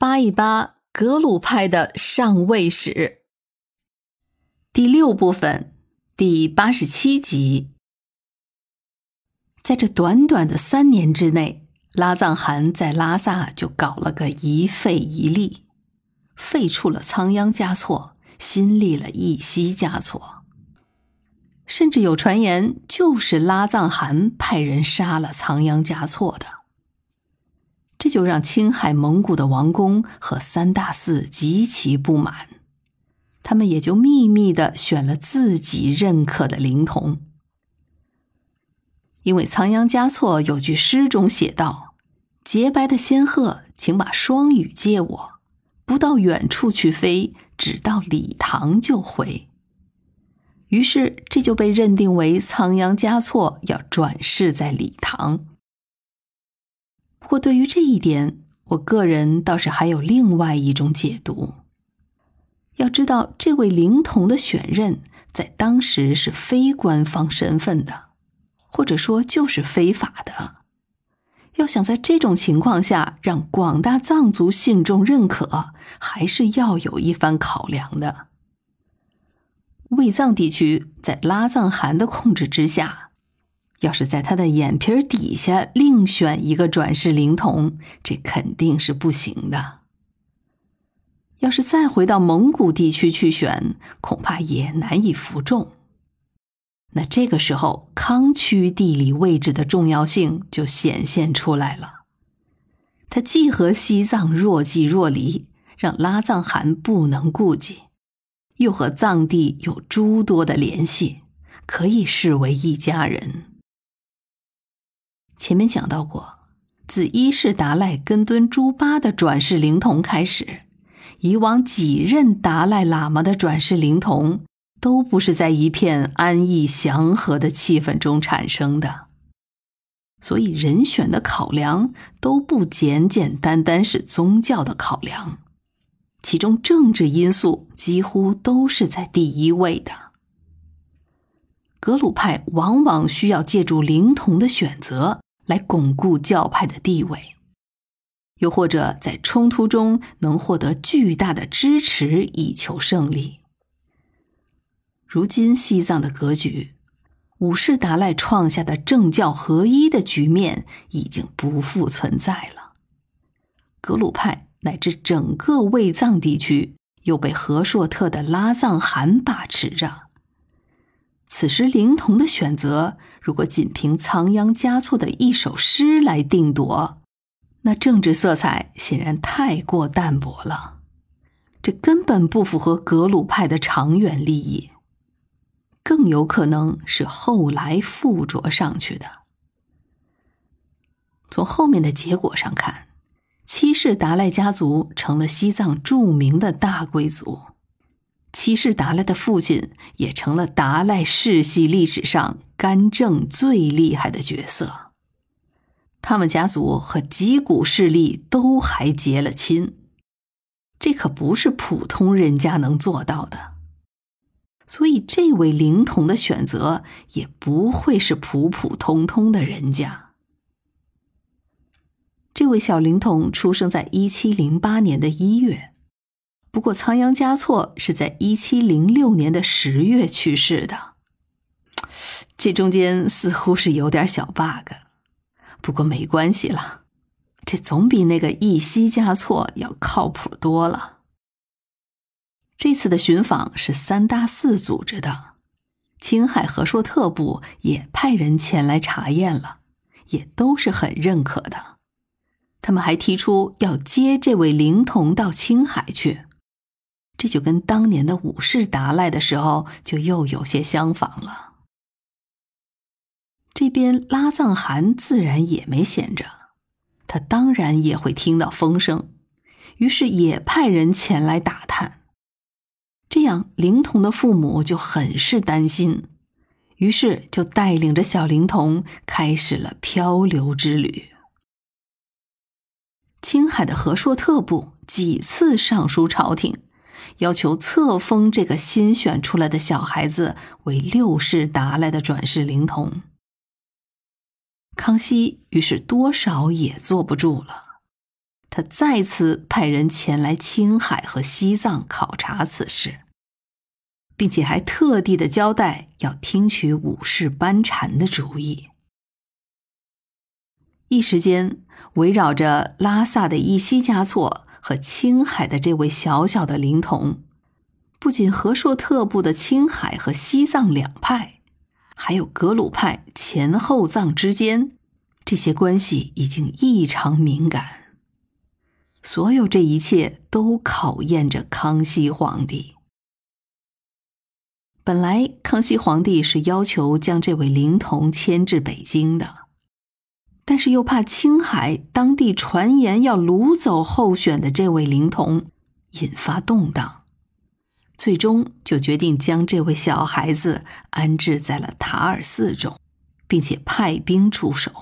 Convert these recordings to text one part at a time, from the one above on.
扒一扒格鲁派的上位史，第六部分第八十七集。在这短短的三年之内，拉藏汗在拉萨就搞了个一废一立，废除了仓央嘉措，新立了义西嘉措，甚至有传言就是拉藏汗派人杀了仓央嘉措的。这就让青海蒙古的王公和三大寺极其不满，他们也就秘密的选了自己认可的灵童。因为仓央嘉措有句诗中写道：“洁白的仙鹤，请把双羽借我，不到远处去飞，只到礼堂就回。”于是这就被认定为仓央嘉措要转世在礼堂。不过，对于这一点，我个人倒是还有另外一种解读。要知道，这位灵童的选任在当时是非官方身份的，或者说就是非法的。要想在这种情况下让广大藏族信众认可，还是要有一番考量的。卫藏地区在拉藏汗的控制之下。要是在他的眼皮底下另选一个转世灵童，这肯定是不行的。要是再回到蒙古地区去选，恐怕也难以服众。那这个时候，康区地理位置的重要性就显现出来了。它既和西藏若即若离，让拉藏汗不能顾及，又和藏地有诸多的联系，可以视为一家人。前面讲到过，自一世达赖根敦朱巴的转世灵童开始，以往几任达赖喇嘛的转世灵童都不是在一片安逸祥和的气氛中产生的，所以人选的考量都不简简单单是宗教的考量，其中政治因素几乎都是在第一位的。格鲁派往往需要借助灵童的选择。来巩固教派的地位，又或者在冲突中能获得巨大的支持以求胜利。如今西藏的格局，五世达赖创下的政教合一的局面已经不复存在了。格鲁派乃至整个卫藏地区又被和硕特的拉藏汗把持着。此时灵童的选择。如果仅凭仓央嘉措的一首诗来定夺，那政治色彩显然太过淡薄了，这根本不符合格鲁派的长远利益，更有可能是后来附着上去的。从后面的结果上看，七世达赖家族成了西藏著名的大贵族。七世达赖的父亲也成了达赖世系历史上干政最厉害的角色。他们家族和几股势力都还结了亲，这可不是普通人家能做到的。所以，这位灵童的选择也不会是普普通通的人家。这位小灵童出生在一七零八年的一月。不过，仓央嘉措是在一七零六年的十月去世的，这中间似乎是有点小 bug。不过没关系了，这总比那个义熙嘉措要靠谱多了。这次的寻访是三大寺组织的，青海和硕特部也派人前来查验了，也都是很认可的。他们还提出要接这位灵童到青海去。这就跟当年的五世达赖的时候就又有些相仿了。这边拉藏汗自然也没闲着，他当然也会听到风声，于是也派人前来打探。这样灵童的父母就很是担心，于是就带领着小灵童开始了漂流之旅。青海的和硕特部几次上书朝廷。要求册封这个新选出来的小孩子为六世达赖的转世灵童。康熙于是多少也坐不住了，他再次派人前来青海和西藏考察此事，并且还特地的交代要听取武士班禅的主意。一时间，围绕着拉萨的一西嘉措和青海的这位小小的灵童，不仅和硕特部的青海和西藏两派，还有格鲁派前后藏之间，这些关系已经异常敏感。所有这一切都考验着康熙皇帝。本来，康熙皇帝是要求将这位灵童迁至北京的。但是又怕青海当地传言要掳走候选的这位灵童，引发动荡，最终就决定将这位小孩子安置在了塔尔寺中，并且派兵驻守。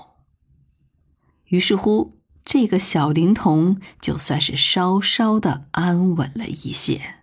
于是乎，这个小灵童就算是稍稍的安稳了一些。